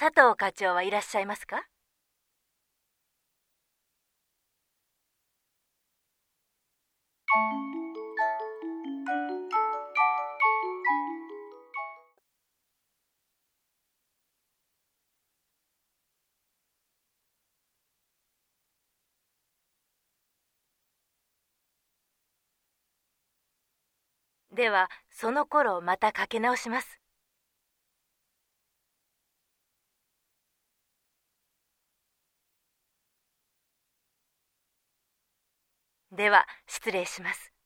佐藤課長はいらっしゃいますか？ではその頃またかけ直します。では失礼します。